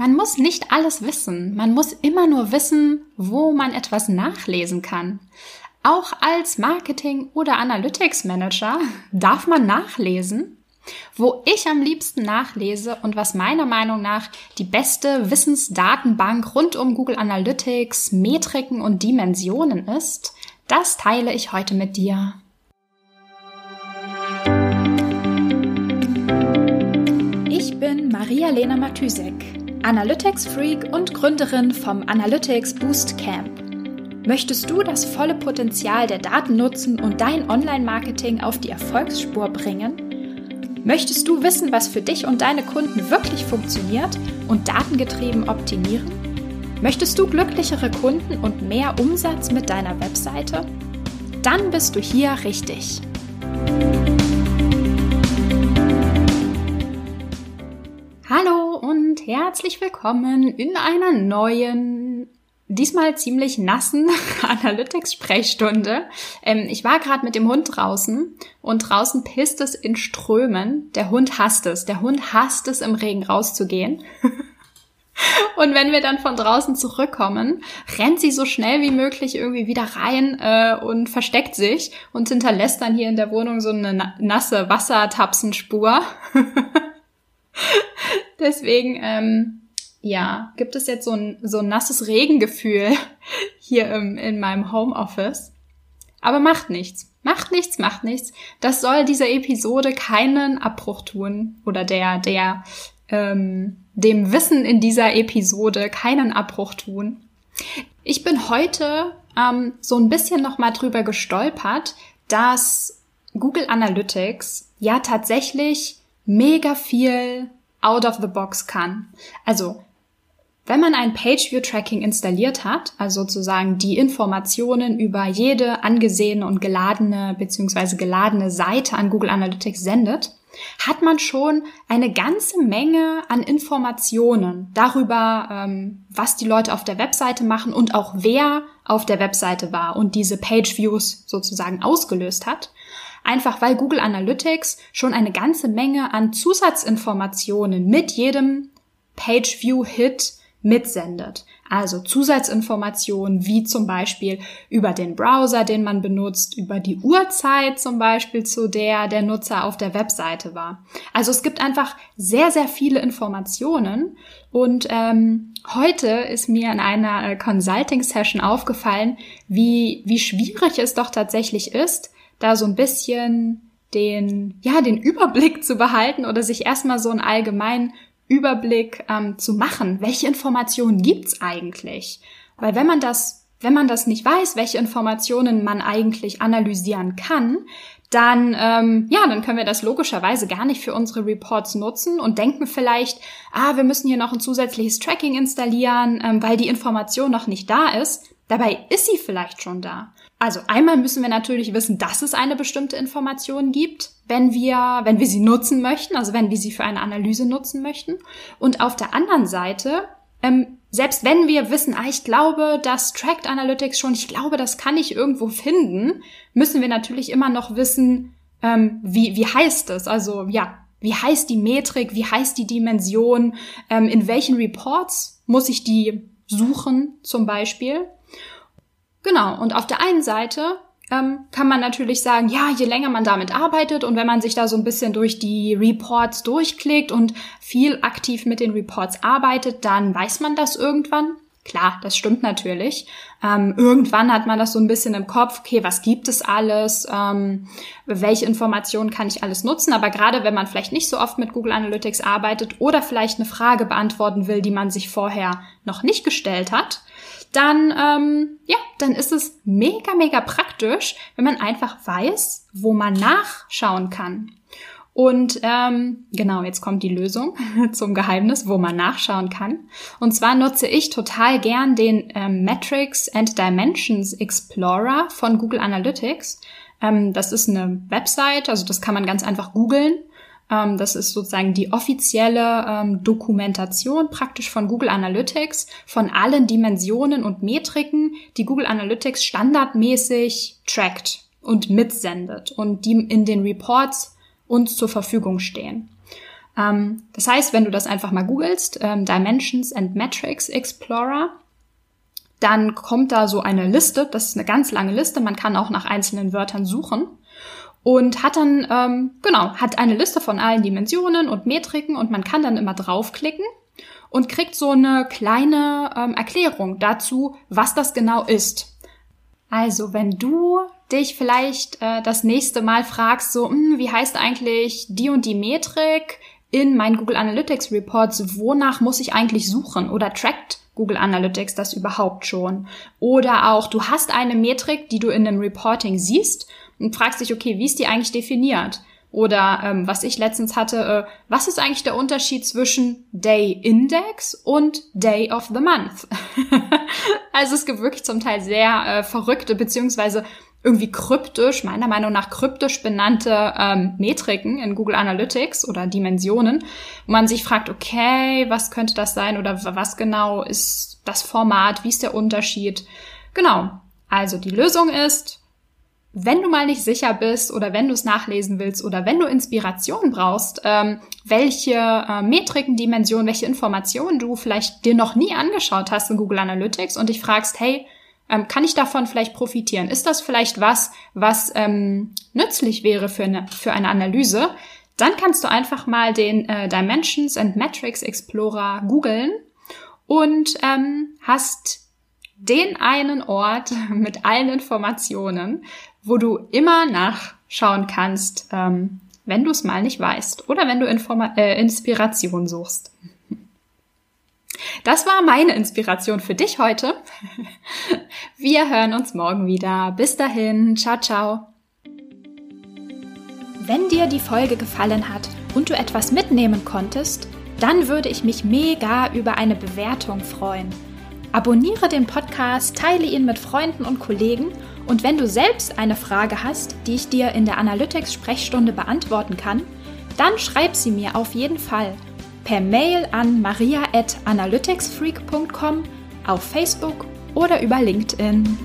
Man muss nicht alles wissen. Man muss immer nur wissen, wo man etwas nachlesen kann. Auch als Marketing- oder Analytics Manager darf man nachlesen. Wo ich am liebsten nachlese und was meiner Meinung nach die beste Wissensdatenbank rund um Google Analytics, Metriken und Dimensionen ist, das teile ich heute mit dir. Ich bin Maria-Lena Matysek Analytics-Freak und Gründerin vom Analytics Boost Camp. Möchtest du das volle Potenzial der Daten nutzen und dein Online-Marketing auf die Erfolgsspur bringen? Möchtest du wissen, was für dich und deine Kunden wirklich funktioniert und datengetrieben optimieren? Möchtest du glücklichere Kunden und mehr Umsatz mit deiner Webseite? Dann bist du hier richtig. Herzlich willkommen in einer neuen, diesmal ziemlich nassen Analytics-Sprechstunde. Ähm, ich war gerade mit dem Hund draußen und draußen pisst es in Strömen. Der Hund hasst es. Der Hund hasst es, im Regen rauszugehen. Und wenn wir dann von draußen zurückkommen, rennt sie so schnell wie möglich irgendwie wieder rein äh, und versteckt sich und hinterlässt dann hier in der Wohnung so eine nasse Wassertapsenspur. Deswegen, ähm, ja, gibt es jetzt so ein, so ein nasses Regengefühl hier im, in meinem Homeoffice. Aber macht nichts. Macht nichts, macht nichts. Das soll dieser Episode keinen Abbruch tun oder der, der, ähm, dem Wissen in dieser Episode keinen Abbruch tun. Ich bin heute ähm, so ein bisschen nochmal drüber gestolpert, dass Google Analytics ja tatsächlich mega viel out of the box kann. Also, wenn man ein Page-View-Tracking installiert hat, also sozusagen die Informationen über jede angesehene und geladene bzw. geladene Seite an Google Analytics sendet, hat man schon eine ganze Menge an Informationen darüber, ähm, was die Leute auf der Webseite machen und auch wer auf der Webseite war und diese Page Views sozusagen ausgelöst hat. Einfach weil Google Analytics schon eine ganze Menge an Zusatzinformationen mit jedem Page View Hit mitsendet. Also Zusatzinformationen wie zum Beispiel über den Browser, den man benutzt, über die Uhrzeit zum Beispiel, zu der der Nutzer auf der Webseite war. Also es gibt einfach sehr, sehr viele Informationen und ähm, heute ist mir in einer äh, Consulting-Session aufgefallen, wie, wie schwierig es doch tatsächlich ist, da so ein bisschen den, ja, den Überblick zu behalten oder sich erstmal so einen allgemeinen Überblick ähm, zu machen. Welche Informationen gibt's eigentlich? Weil wenn man das, wenn man das nicht weiß, welche Informationen man eigentlich analysieren kann, dann ähm, ja, dann können wir das logischerweise gar nicht für unsere Reports nutzen und denken vielleicht, ah, wir müssen hier noch ein zusätzliches Tracking installieren, ähm, weil die Information noch nicht da ist. Dabei ist sie vielleicht schon da. Also einmal müssen wir natürlich wissen, dass es eine bestimmte Information gibt, wenn wir, wenn wir sie nutzen möchten, also wenn wir sie für eine Analyse nutzen möchten. Und auf der anderen Seite, ähm, selbst wenn wir wissen, ah, ich glaube, das Tracked Analytics schon, ich glaube, das kann ich irgendwo finden, müssen wir natürlich immer noch wissen, ähm, wie, wie heißt es? Also ja, wie heißt die Metrik, wie heißt die Dimension, ähm, in welchen Reports muss ich die suchen zum Beispiel. Genau, und auf der einen Seite ähm, kann man natürlich sagen, ja, je länger man damit arbeitet und wenn man sich da so ein bisschen durch die Reports durchklickt und viel aktiv mit den Reports arbeitet, dann weiß man das irgendwann. Klar, das stimmt natürlich. Ähm, irgendwann hat man das so ein bisschen im Kopf, okay, was gibt es alles, ähm, welche Informationen kann ich alles nutzen. Aber gerade wenn man vielleicht nicht so oft mit Google Analytics arbeitet oder vielleicht eine Frage beantworten will, die man sich vorher noch nicht gestellt hat, dann, ähm, ja, dann ist es mega, mega praktisch, wenn man einfach weiß, wo man nachschauen kann. Und ähm, genau, jetzt kommt die Lösung zum Geheimnis, wo man nachschauen kann. Und zwar nutze ich total gern den ähm, Metrics and Dimensions Explorer von Google Analytics. Ähm, das ist eine Website, also das kann man ganz einfach googeln. Ähm, das ist sozusagen die offizielle ähm, Dokumentation praktisch von Google Analytics von allen Dimensionen und Metriken, die Google Analytics standardmäßig trackt und mitsendet und die in den Reports uns zur Verfügung stehen. Ähm, das heißt, wenn du das einfach mal googelst, ähm, Dimensions and Metrics Explorer, dann kommt da so eine Liste, das ist eine ganz lange Liste, man kann auch nach einzelnen Wörtern suchen und hat dann, ähm, genau, hat eine Liste von allen Dimensionen und Metriken und man kann dann immer draufklicken und kriegt so eine kleine ähm, Erklärung dazu, was das genau ist. Also, wenn du dich vielleicht äh, das nächste Mal fragst, so, hm, wie heißt eigentlich die und die Metrik in meinen Google Analytics Reports, wonach muss ich eigentlich suchen oder trackt Google Analytics das überhaupt schon? Oder auch, du hast eine Metrik, die du in einem Reporting siehst und fragst dich, okay, wie ist die eigentlich definiert? Oder ähm, was ich letztens hatte, äh, was ist eigentlich der Unterschied zwischen Day Index und Day of the Month? also es gibt wirklich zum Teil sehr äh, verrückte beziehungsweise irgendwie kryptisch, meiner Meinung nach kryptisch benannte ähm, Metriken in Google Analytics oder Dimensionen, wo man sich fragt, okay, was könnte das sein oder was genau ist das Format, wie ist der Unterschied? Genau. Also die Lösung ist, wenn du mal nicht sicher bist oder wenn du es nachlesen willst oder wenn du Inspiration brauchst, ähm, welche äh, Metriken, Dimensionen, welche Informationen du vielleicht dir noch nie angeschaut hast in Google Analytics und dich fragst, hey, ähm, kann ich davon vielleicht profitieren? Ist das vielleicht was, was ähm, nützlich wäre für eine, für eine Analyse? Dann kannst du einfach mal den äh, Dimensions and Metrics Explorer googeln und ähm, hast den einen Ort mit allen Informationen, wo du immer nachschauen kannst, ähm, wenn du es mal nicht weißt oder wenn du Informa äh, Inspiration suchst. Das war meine Inspiration für dich heute. Wir hören uns morgen wieder. Bis dahin, ciao, ciao. Wenn dir die Folge gefallen hat und du etwas mitnehmen konntest, dann würde ich mich mega über eine Bewertung freuen. Abonniere den Podcast, teile ihn mit Freunden und Kollegen und wenn du selbst eine Frage hast, die ich dir in der Analytics-Sprechstunde beantworten kann, dann schreib sie mir auf jeden Fall per Mail an maria@analyticsfreak.com, auf Facebook oder über LinkedIn.